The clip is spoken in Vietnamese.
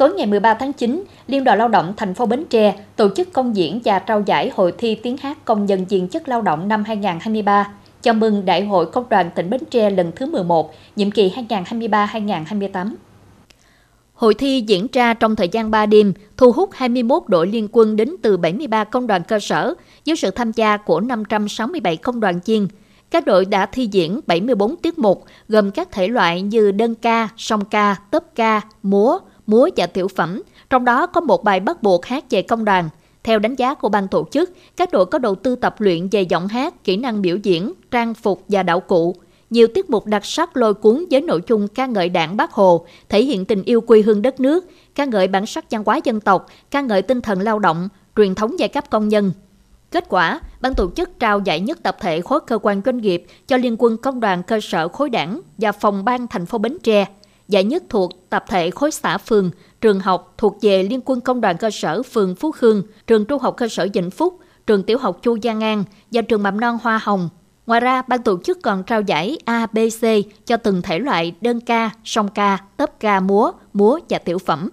Tối ngày 13 tháng 9, Liên đoàn Lao động thành phố Bến Tre tổ chức công diễn và trao giải hội thi tiếng hát công nhân viên chức lao động năm 2023, chào mừng Đại hội Công đoàn tỉnh Bến Tre lần thứ 11, nhiệm kỳ 2023-2028. Hội thi diễn ra trong thời gian 3 đêm, thu hút 21 đội liên quân đến từ 73 công đoàn cơ sở với sự tham gia của 567 công đoàn chiên. Các đội đã thi diễn 74 tiết mục gồm các thể loại như đơn ca, song ca, tấp ca, múa, múa và tiểu phẩm, trong đó có một bài bắt buộc hát về công đoàn. Theo đánh giá của ban tổ chức, các đội có đầu tư tập luyện về giọng hát, kỹ năng biểu diễn, trang phục và đạo cụ. Nhiều tiết mục đặc sắc lôi cuốn với nội dung ca ngợi đảng Bác Hồ, thể hiện tình yêu quê hương đất nước, ca ngợi bản sắc văn hóa dân tộc, ca ngợi tinh thần lao động, truyền thống giai cấp công nhân. Kết quả, ban tổ chức trao giải nhất tập thể khối cơ quan doanh nghiệp cho Liên quân Công đoàn cơ sở khối đảng và phòng ban thành phố Bến Tre – giải nhất thuộc tập thể khối xã phường, trường học thuộc về Liên quân Công đoàn cơ sở phường Phú Khương, trường trung học cơ sở Vĩnh Phúc, trường tiểu học Chu Giang An và trường mầm non Hoa Hồng. Ngoài ra, ban tổ chức còn trao giải A, B, C cho từng thể loại đơn ca, song ca, tấp ca múa, múa và tiểu phẩm.